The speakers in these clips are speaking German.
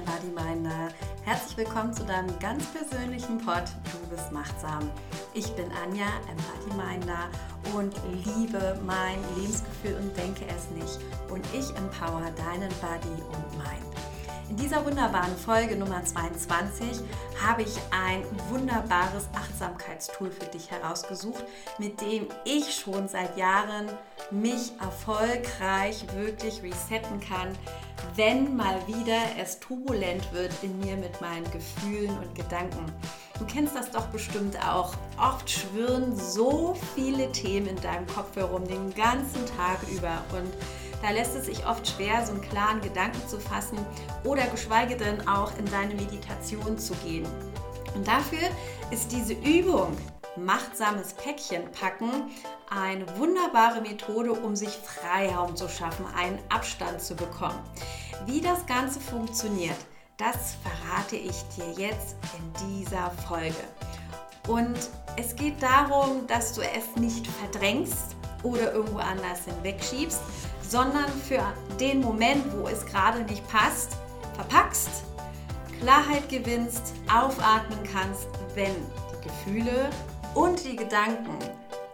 dein Bodyminder. Herzlich willkommen zu deinem ganz persönlichen Pod Du bist machtsam. Ich bin Anja, Bodyminder und liebe mein Lebensgefühl und denke es nicht. Und ich empower deinen Body und Mind. In dieser wunderbaren Folge Nummer 22 habe ich ein wunderbares Achtsamkeitstool für dich herausgesucht, mit dem ich schon seit Jahren mich erfolgreich wirklich resetten kann, wenn mal wieder es turbulent wird in mir mit meinen Gefühlen und Gedanken. Du kennst das doch bestimmt auch. Oft schwirren so viele Themen in deinem Kopf herum den ganzen Tag über und da lässt es sich oft schwer, so einen klaren Gedanken zu fassen oder geschweige denn auch in deine Meditation zu gehen. Und dafür ist diese Übung, machtsames Päckchen packen, eine wunderbare Methode, um sich Freiraum zu schaffen, einen Abstand zu bekommen. Wie das Ganze funktioniert, das verrate ich dir jetzt in dieser Folge. Und es geht darum, dass du es nicht verdrängst oder irgendwo anders hinwegschiebst, sondern für den Moment, wo es gerade nicht passt, verpackst, Klarheit gewinnst, aufatmen kannst, wenn die Gefühle und die Gedanken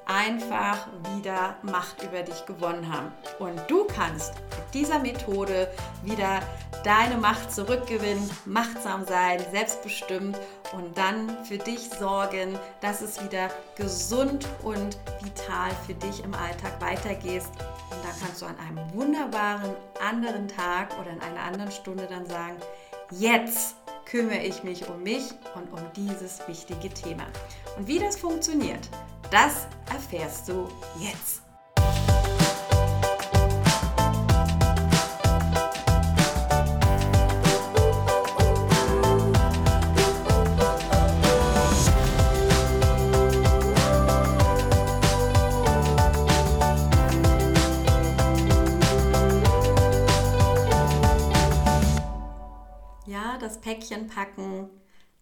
einfach wieder Macht über dich gewonnen haben. Und du kannst mit dieser Methode wieder deine Macht zurückgewinnen, machtsam sein, selbstbestimmt und dann für dich sorgen, dass es wieder gesund und vital für dich im Alltag weitergehst. Und da kannst du an einem wunderbaren anderen Tag oder in einer anderen Stunde dann sagen, jetzt kümmere ich mich um mich und um dieses wichtige Thema. Und wie das funktioniert, das erfährst du jetzt. Päckchen packen,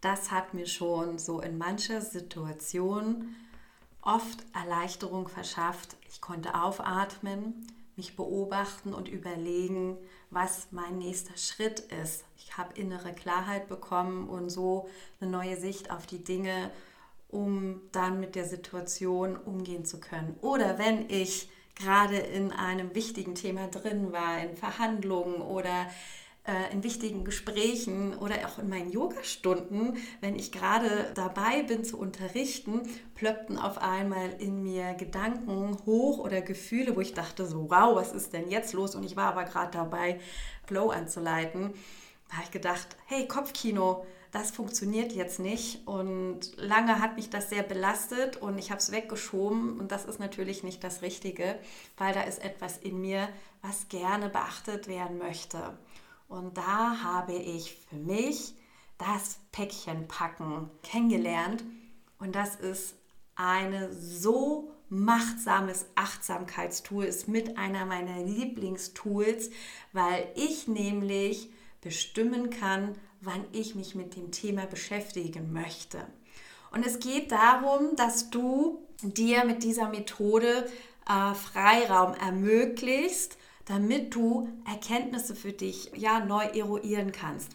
das hat mir schon so in mancher Situation oft Erleichterung verschafft. Ich konnte aufatmen, mich beobachten und überlegen, was mein nächster Schritt ist. Ich habe innere Klarheit bekommen und so eine neue Sicht auf die Dinge, um dann mit der Situation umgehen zu können. Oder wenn ich gerade in einem wichtigen Thema drin war, in Verhandlungen oder in wichtigen Gesprächen oder auch in meinen Yogastunden, wenn ich gerade dabei bin zu unterrichten, plöppten auf einmal in mir Gedanken hoch oder Gefühle, wo ich dachte so, wow, was ist denn jetzt los? Und ich war aber gerade dabei, Flow anzuleiten. Da habe ich gedacht, hey, Kopfkino, das funktioniert jetzt nicht. Und lange hat mich das sehr belastet und ich habe es weggeschoben. Und das ist natürlich nicht das Richtige, weil da ist etwas in mir, was gerne beachtet werden möchte. Und da habe ich für mich das Päckchen packen kennengelernt. Und das ist eine so machtsames Achtsamkeitstool, ist mit einer meiner Lieblingstools, weil ich nämlich bestimmen kann, wann ich mich mit dem Thema beschäftigen möchte. Und es geht darum, dass du dir mit dieser Methode äh, Freiraum ermöglicht, damit du Erkenntnisse für dich ja neu eruieren kannst.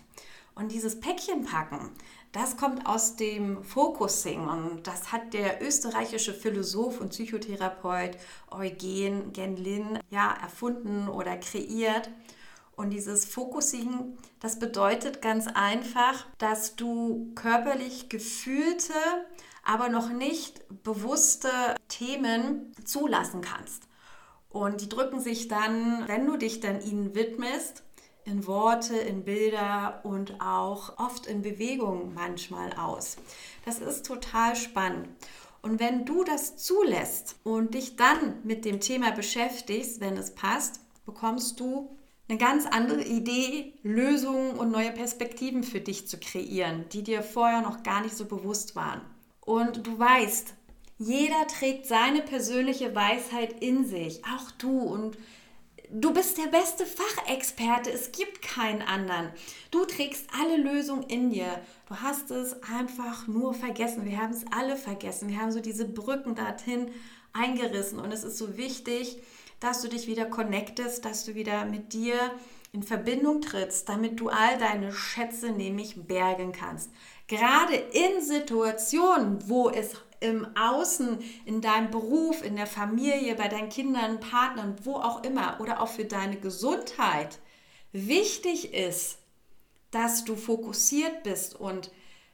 Und dieses Päckchen packen, das kommt aus dem Focusing und das hat der österreichische Philosoph und Psychotherapeut Eugen Genlin ja erfunden oder kreiert. Und dieses Focusing, das bedeutet ganz einfach, dass du körperlich gefühlte, aber noch nicht bewusste Themen zulassen kannst. Und die drücken sich dann, wenn du dich dann ihnen widmest, in Worte, in Bilder und auch oft in Bewegung manchmal aus. Das ist total spannend. Und wenn du das zulässt und dich dann mit dem Thema beschäftigst, wenn es passt, bekommst du eine ganz andere Idee, Lösungen und neue Perspektiven für dich zu kreieren, die dir vorher noch gar nicht so bewusst waren. Und du weißt, jeder trägt seine persönliche Weisheit in sich, auch du. Und du bist der beste Fachexperte. Es gibt keinen anderen. Du trägst alle Lösungen in dir. Du hast es einfach nur vergessen. Wir haben es alle vergessen. Wir haben so diese Brücken dorthin eingerissen. Und es ist so wichtig, dass du dich wieder connectest, dass du wieder mit dir in Verbindung trittst, damit du all deine Schätze nämlich bergen kannst. Gerade in Situationen, wo es im Außen, in deinem Beruf, in der Familie, bei deinen Kindern, Partnern, wo auch immer oder auch für deine Gesundheit wichtig ist, dass du fokussiert bist und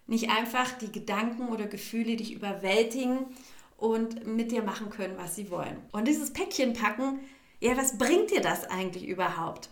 nicht einfach die Gedanken oder Gefühle dich überwältigen und mit dir machen können, was sie wollen. Und dieses Päckchen packen, ja, was bringt dir das eigentlich überhaupt?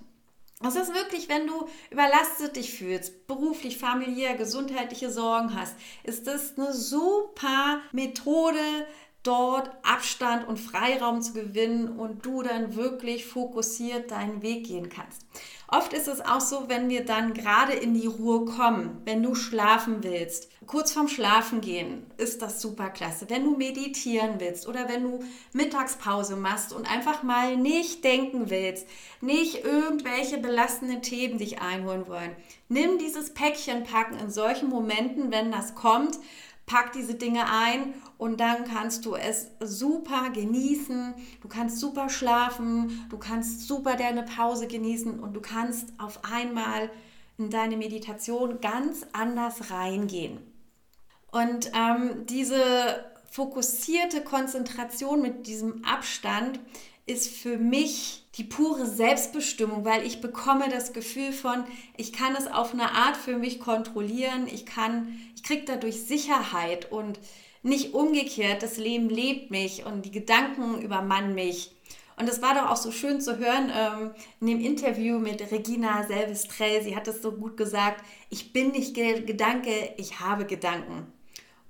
Das ist wirklich, wenn du überlastet dich fühlst, beruflich, familiär, gesundheitliche Sorgen hast, ist das eine super Methode, dort Abstand und Freiraum zu gewinnen und du dann wirklich fokussiert deinen Weg gehen kannst. Oft ist es auch so, wenn wir dann gerade in die Ruhe kommen, wenn du schlafen willst, kurz vorm Schlafen gehen, ist das super klasse. Wenn du meditieren willst oder wenn du Mittagspause machst und einfach mal nicht denken willst, nicht irgendwelche belastenden Themen dich einholen wollen, nimm dieses Päckchen packen in solchen Momenten, wenn das kommt pack diese Dinge ein und dann kannst du es super genießen, du kannst super schlafen, du kannst super deine Pause genießen und du kannst auf einmal in deine Meditation ganz anders reingehen. Und ähm, diese fokussierte Konzentration mit diesem Abstand ist für mich die pure Selbstbestimmung, weil ich bekomme das Gefühl von, ich kann es auf eine Art für mich kontrollieren, ich kann, ich kriege dadurch Sicherheit und nicht umgekehrt, das Leben lebt mich und die Gedanken übermannen mich. Und es war doch auch so schön zu hören ähm, in dem Interview mit Regina Selvestrell. Sie hat es so gut gesagt, ich bin nicht Gedanke, ich habe Gedanken.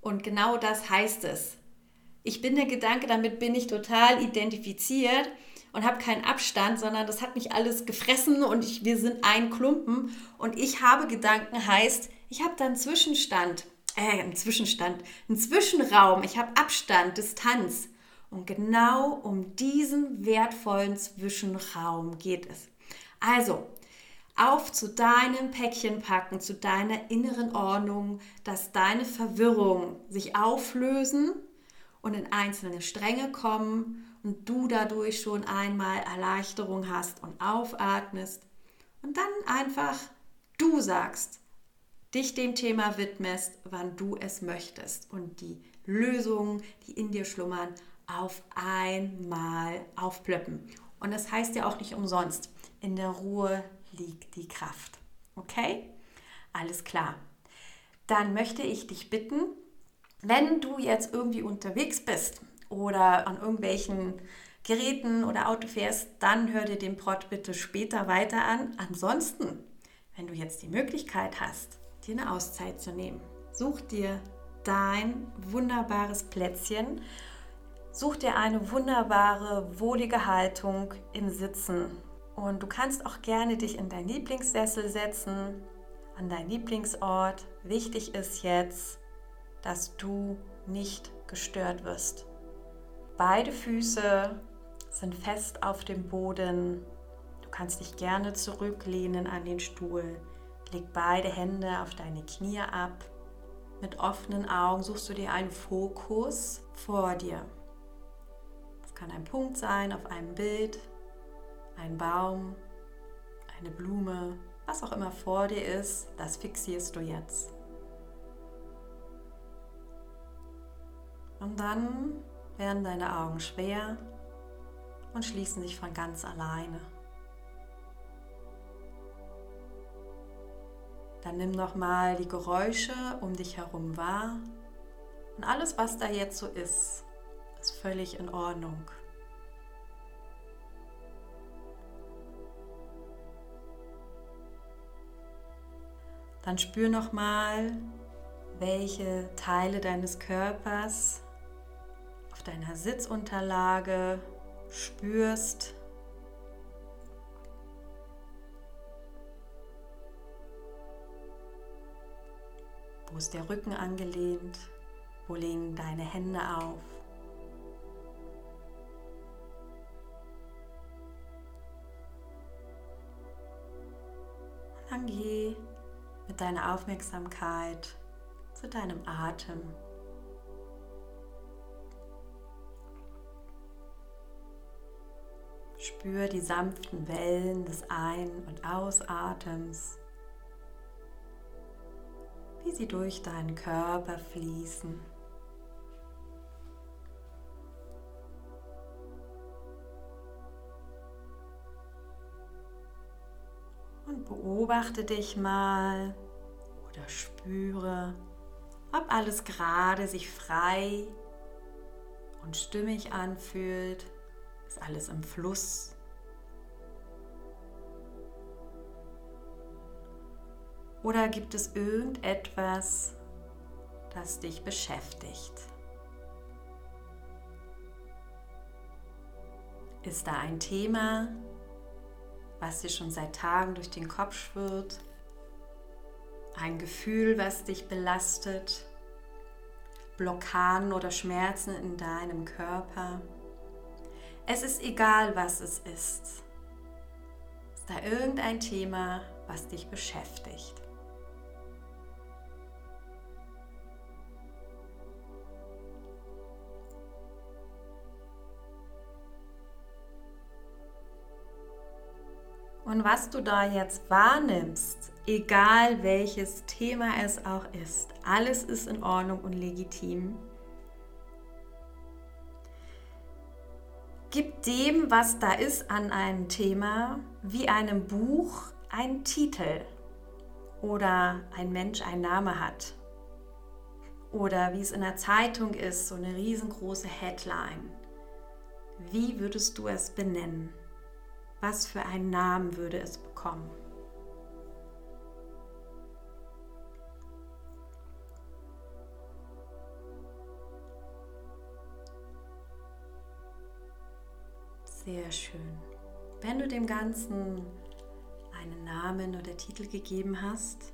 Und genau das heißt es ich bin der Gedanke, damit bin ich total identifiziert und habe keinen Abstand, sondern das hat mich alles gefressen und ich, wir sind ein Klumpen. Und ich habe Gedanken heißt, ich habe da einen Zwischenstand, äh, einen Zwischenstand, einen Zwischenraum, ich habe Abstand, Distanz. Und genau um diesen wertvollen Zwischenraum geht es. Also, auf zu deinem Päckchen packen, zu deiner inneren Ordnung, dass deine Verwirrung sich auflösen und in einzelne Stränge kommen und du dadurch schon einmal Erleichterung hast und aufatmest und dann einfach du sagst, dich dem Thema widmest, wann du es möchtest und die Lösungen, die in dir schlummern, auf einmal aufplöppen. Und das heißt ja auch nicht umsonst, in der Ruhe liegt die Kraft. Okay? Alles klar. Dann möchte ich dich bitten, wenn du jetzt irgendwie unterwegs bist oder an irgendwelchen Geräten oder Auto fährst, dann hör dir den Pod bitte später weiter an. Ansonsten, wenn du jetzt die Möglichkeit hast, dir eine Auszeit zu nehmen, such dir dein wunderbares Plätzchen, such dir eine wunderbare, wohlige Haltung im Sitzen. Und du kannst auch gerne dich in deinen Lieblingssessel setzen, an deinen Lieblingsort. Wichtig ist jetzt, dass du nicht gestört wirst. Beide Füße sind fest auf dem Boden. Du kannst dich gerne zurücklehnen an den Stuhl. Leg beide Hände auf deine Knie ab. Mit offenen Augen suchst du dir einen Fokus vor dir. Es kann ein Punkt sein auf einem Bild, ein Baum, eine Blume, was auch immer vor dir ist, das fixierst du jetzt. Und dann werden deine Augen schwer und schließen sich von ganz alleine. Dann nimm noch mal die Geräusche um dich herum wahr und alles, was da jetzt so ist, ist völlig in Ordnung. Dann spür noch mal, welche Teile deines Körpers deiner Sitzunterlage spürst. Wo ist der Rücken angelehnt? Wo liegen deine Hände auf? Und dann geh mit deiner Aufmerksamkeit zu deinem Atem. Spür die sanften Wellen des Ein- und Ausatems, wie sie durch deinen Körper fließen. Und beobachte dich mal oder spüre, ob alles gerade sich frei und stimmig anfühlt. Ist alles im Fluss. Oder gibt es irgendetwas, das dich beschäftigt? Ist da ein Thema, was dir schon seit Tagen durch den Kopf schwirrt? Ein Gefühl, was dich belastet? Blockaden oder Schmerzen in deinem Körper? Es ist egal, was es ist. Ist da irgendein Thema, was dich beschäftigt? Und was du da jetzt wahrnimmst, egal welches Thema es auch ist, alles ist in Ordnung und legitim. Gib dem, was da ist an einem Thema, wie einem Buch, einen Titel oder ein Mensch einen Namen hat. Oder wie es in der Zeitung ist, so eine riesengroße Headline. Wie würdest du es benennen? Was für einen Namen würde es bekommen? Sehr schön. Wenn du dem Ganzen einen Namen oder Titel gegeben hast,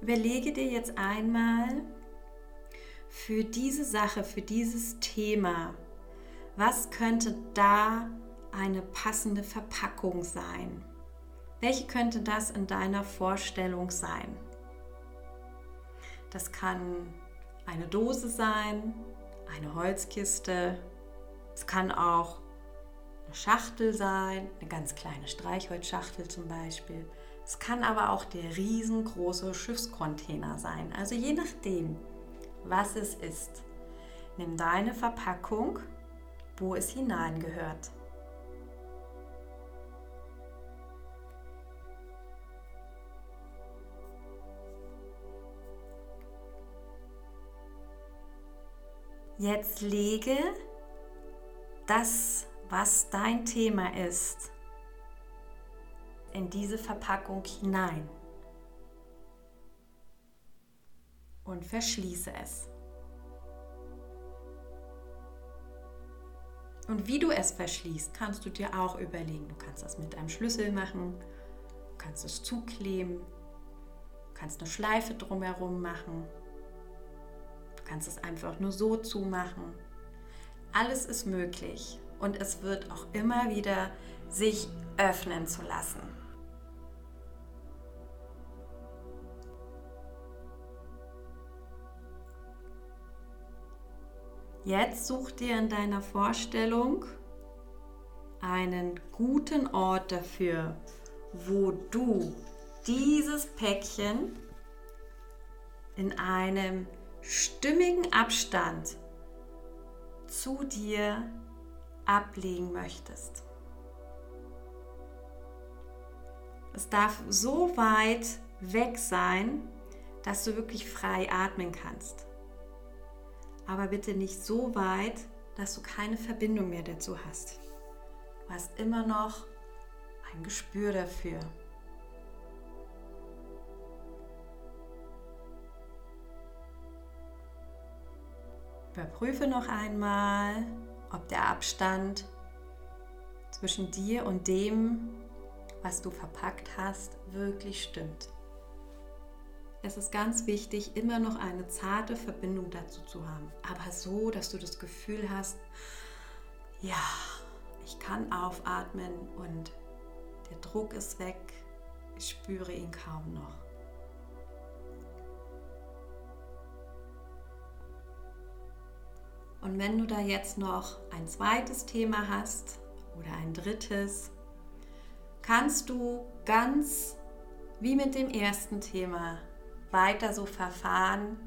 überlege dir jetzt einmal für diese Sache, für dieses Thema, was könnte da eine passende Verpackung sein? Welche könnte das in deiner Vorstellung sein? Das kann eine Dose sein, eine Holzkiste, es kann auch Schachtel sein, eine ganz kleine Streichholzschachtel zum Beispiel. Es kann aber auch der riesengroße Schiffscontainer sein. Also je nachdem, was es ist. Nimm deine Verpackung, wo es hineingehört. Jetzt lege das was dein Thema ist, in diese Verpackung hinein und verschließe es. Und wie du es verschließt, kannst du dir auch überlegen. Du kannst das mit einem Schlüssel machen, du kannst es zukleben, du kannst eine Schleife drumherum machen, du kannst es einfach nur so zumachen. Alles ist möglich und es wird auch immer wieder sich öffnen zu lassen. Jetzt such dir in deiner Vorstellung einen guten Ort dafür, wo du dieses Päckchen in einem stimmigen Abstand zu dir ablegen möchtest. Es darf so weit weg sein, dass du wirklich frei atmen kannst. Aber bitte nicht so weit, dass du keine Verbindung mehr dazu hast. Du hast immer noch ein Gespür dafür. Überprüfe noch einmal, ob der Abstand zwischen dir und dem, was du verpackt hast, wirklich stimmt. Es ist ganz wichtig, immer noch eine zarte Verbindung dazu zu haben, aber so, dass du das Gefühl hast, ja, ich kann aufatmen und der Druck ist weg, ich spüre ihn kaum noch. Und wenn du da jetzt noch ein zweites Thema hast oder ein drittes, kannst du ganz wie mit dem ersten Thema weiter so verfahren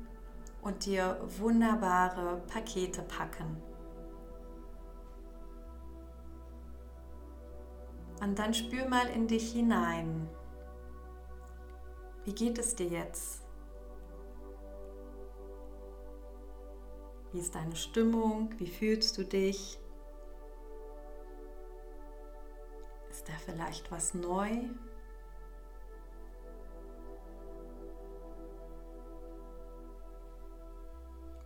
und dir wunderbare Pakete packen. Und dann spür mal in dich hinein. Wie geht es dir jetzt? Wie ist deine Stimmung? Wie fühlst du dich? Ist da vielleicht was neu?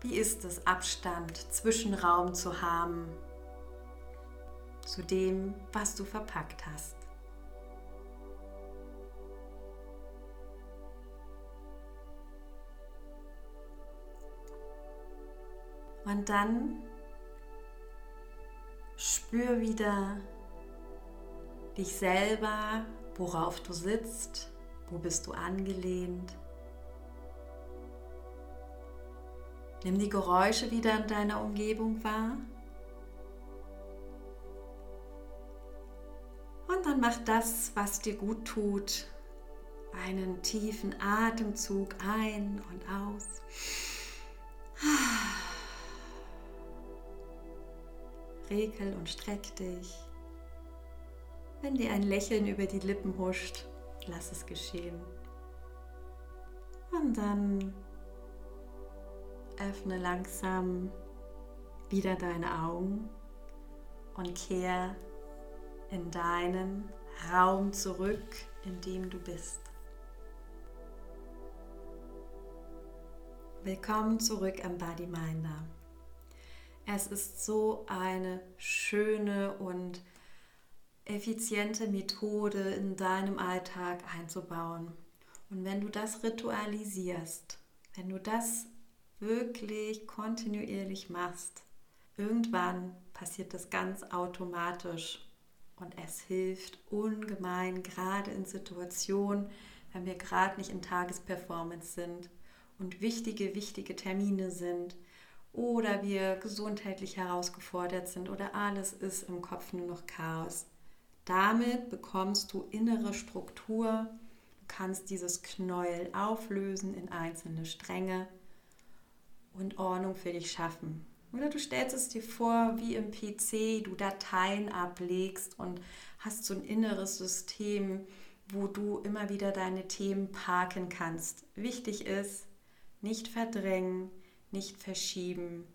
Wie ist es, Abstand, Zwischenraum zu haben zu dem, was du verpackt hast? Und dann spür wieder dich selber, worauf du sitzt, wo bist du angelehnt. Nimm die Geräusche wieder in deiner Umgebung wahr. Und dann mach das, was dir gut tut. Einen tiefen Atemzug ein und aus. Rekel und streck dich. Wenn dir ein Lächeln über die Lippen huscht, lass es geschehen. Und dann öffne langsam wieder deine Augen und kehr in deinen Raum zurück, in dem du bist. Willkommen zurück am Body Minder. Es ist so eine schöne und effiziente Methode in deinem Alltag einzubauen. Und wenn du das ritualisierst, wenn du das wirklich kontinuierlich machst, irgendwann passiert das ganz automatisch und es hilft ungemein, gerade in Situationen, wenn wir gerade nicht in Tagesperformance sind und wichtige, wichtige Termine sind oder wir gesundheitlich herausgefordert sind oder alles ist im Kopf nur noch Chaos. Damit bekommst du innere Struktur, du kannst dieses Knäuel auflösen in einzelne Stränge und Ordnung für dich schaffen. Oder du stellst es dir vor, wie im PC du Dateien ablegst und hast so ein inneres System, wo du immer wieder deine Themen parken kannst. Wichtig ist, nicht verdrängen, nicht verschieben.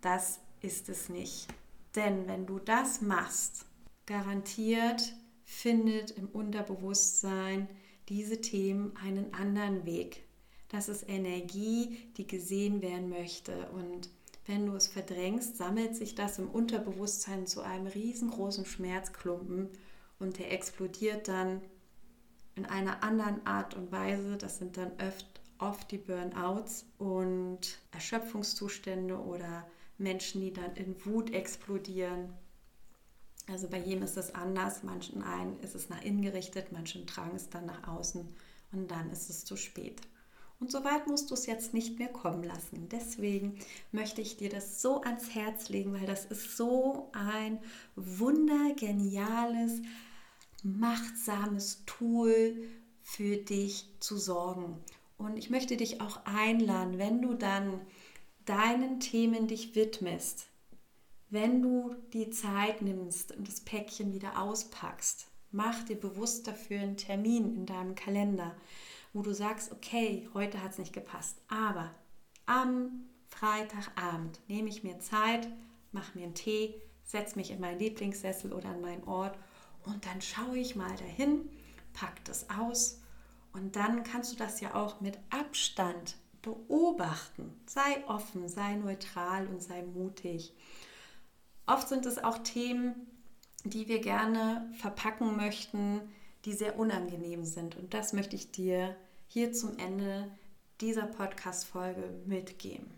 Das ist es nicht. Denn wenn du das machst, garantiert findet im Unterbewusstsein diese Themen einen anderen Weg. Das ist Energie, die gesehen werden möchte. Und wenn du es verdrängst, sammelt sich das im Unterbewusstsein zu einem riesengroßen Schmerzklumpen und der explodiert dann in einer anderen Art und Weise. Das sind dann oft, oft die Burnouts und Erschöpfungszustände oder Menschen, die dann in Wut explodieren. Also bei jedem ist es anders. Manchen einen ist es nach innen gerichtet, manchen tragen es dann nach außen und dann ist es zu spät. Und so weit musst du es jetzt nicht mehr kommen lassen. Deswegen möchte ich dir das so ans Herz legen, weil das ist so ein wundergeniales, machtsames Tool für dich zu sorgen. Und ich möchte dich auch einladen, wenn du dann deinen Themen dich widmest, wenn du die Zeit nimmst und das Päckchen wieder auspackst, mach dir bewusst dafür einen Termin in deinem Kalender wo du sagst, okay, heute hat es nicht gepasst, aber am Freitagabend nehme ich mir Zeit, mache mir einen Tee, setze mich in meinen Lieblingssessel oder an meinen Ort und dann schaue ich mal dahin, pack das aus und dann kannst du das ja auch mit Abstand beobachten. Sei offen, sei neutral und sei mutig. Oft sind es auch Themen, die wir gerne verpacken möchten, die sehr unangenehm sind. Und das möchte ich dir hier zum Ende dieser Podcast-Folge mitgeben.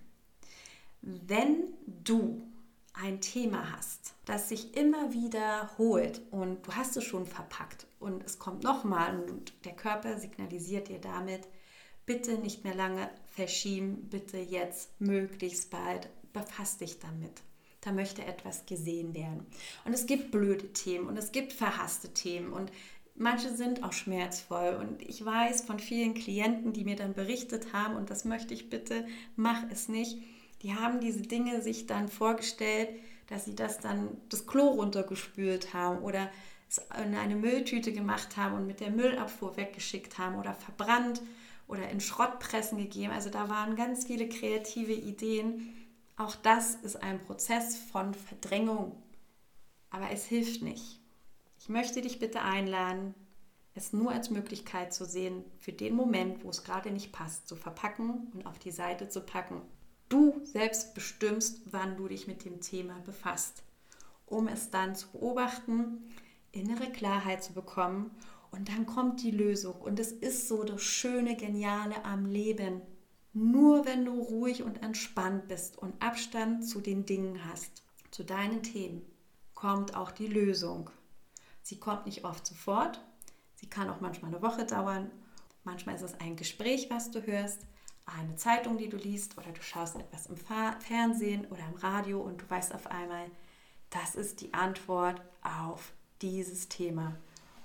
Wenn du ein Thema hast, das sich immer wiederholt und du hast es schon verpackt und es kommt nochmal und der Körper signalisiert dir damit, bitte nicht mehr lange verschieben, bitte jetzt möglichst bald, befass dich damit. da möchte etwas gesehen werden. Und es gibt blöde Themen und es gibt verhasste Themen und manche sind auch schmerzvoll. Und ich weiß von vielen Klienten, die mir dann berichtet haben, und das möchte ich bitte, mach es nicht, die haben diese Dinge sich dann vorgestellt, dass sie das dann das Klo runtergespült haben oder es in eine Mülltüte gemacht haben und mit der Müllabfuhr weggeschickt haben oder verbrannt oder in Schrottpressen gegeben. Also da waren ganz viele kreative Ideen. Auch das ist ein Prozess von Verdrängung. Aber es hilft nicht. Ich möchte dich bitte einladen, es nur als Möglichkeit zu sehen, für den Moment, wo es gerade nicht passt, zu verpacken und auf die Seite zu packen. Du selbst bestimmst, wann du dich mit dem Thema befasst, um es dann zu beobachten, innere Klarheit zu bekommen und dann kommt die Lösung. Und es ist so das Schöne, Geniale am Leben. Nur wenn du ruhig und entspannt bist und Abstand zu den Dingen hast, zu deinen Themen, kommt auch die Lösung. Sie kommt nicht oft sofort. Sie kann auch manchmal eine Woche dauern. Manchmal ist es ein Gespräch, was du hörst, eine Zeitung, die du liest oder du schaust etwas im Fernsehen oder im Radio und du weißt auf einmal, das ist die Antwort auf dieses Thema.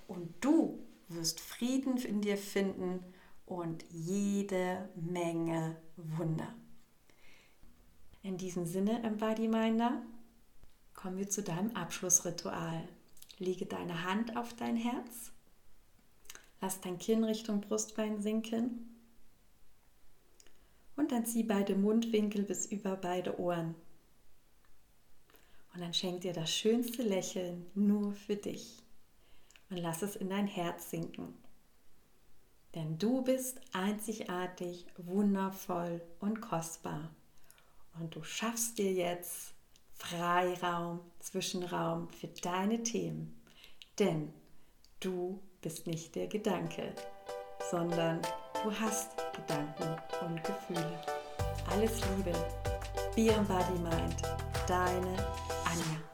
Und du wirst Frieden in dir finden und jede Menge Wunder. In diesem Sinne, Embodiminder, kommen wir zu deinem Abschlussritual. Lege deine Hand auf dein Herz, lass dein Kinn Richtung Brustbein sinken und dann zieh beide Mundwinkel bis über beide Ohren. Und dann schenk dir das schönste Lächeln nur für dich und lass es in dein Herz sinken. Denn du bist einzigartig, wundervoll und kostbar. Und du schaffst dir jetzt Freiraum, Zwischenraum für deine Themen. Denn du bist nicht der Gedanke, sondern du hast Gedanken und Gefühle. Alles Liebe. Be Embody Mind. Deine Anja.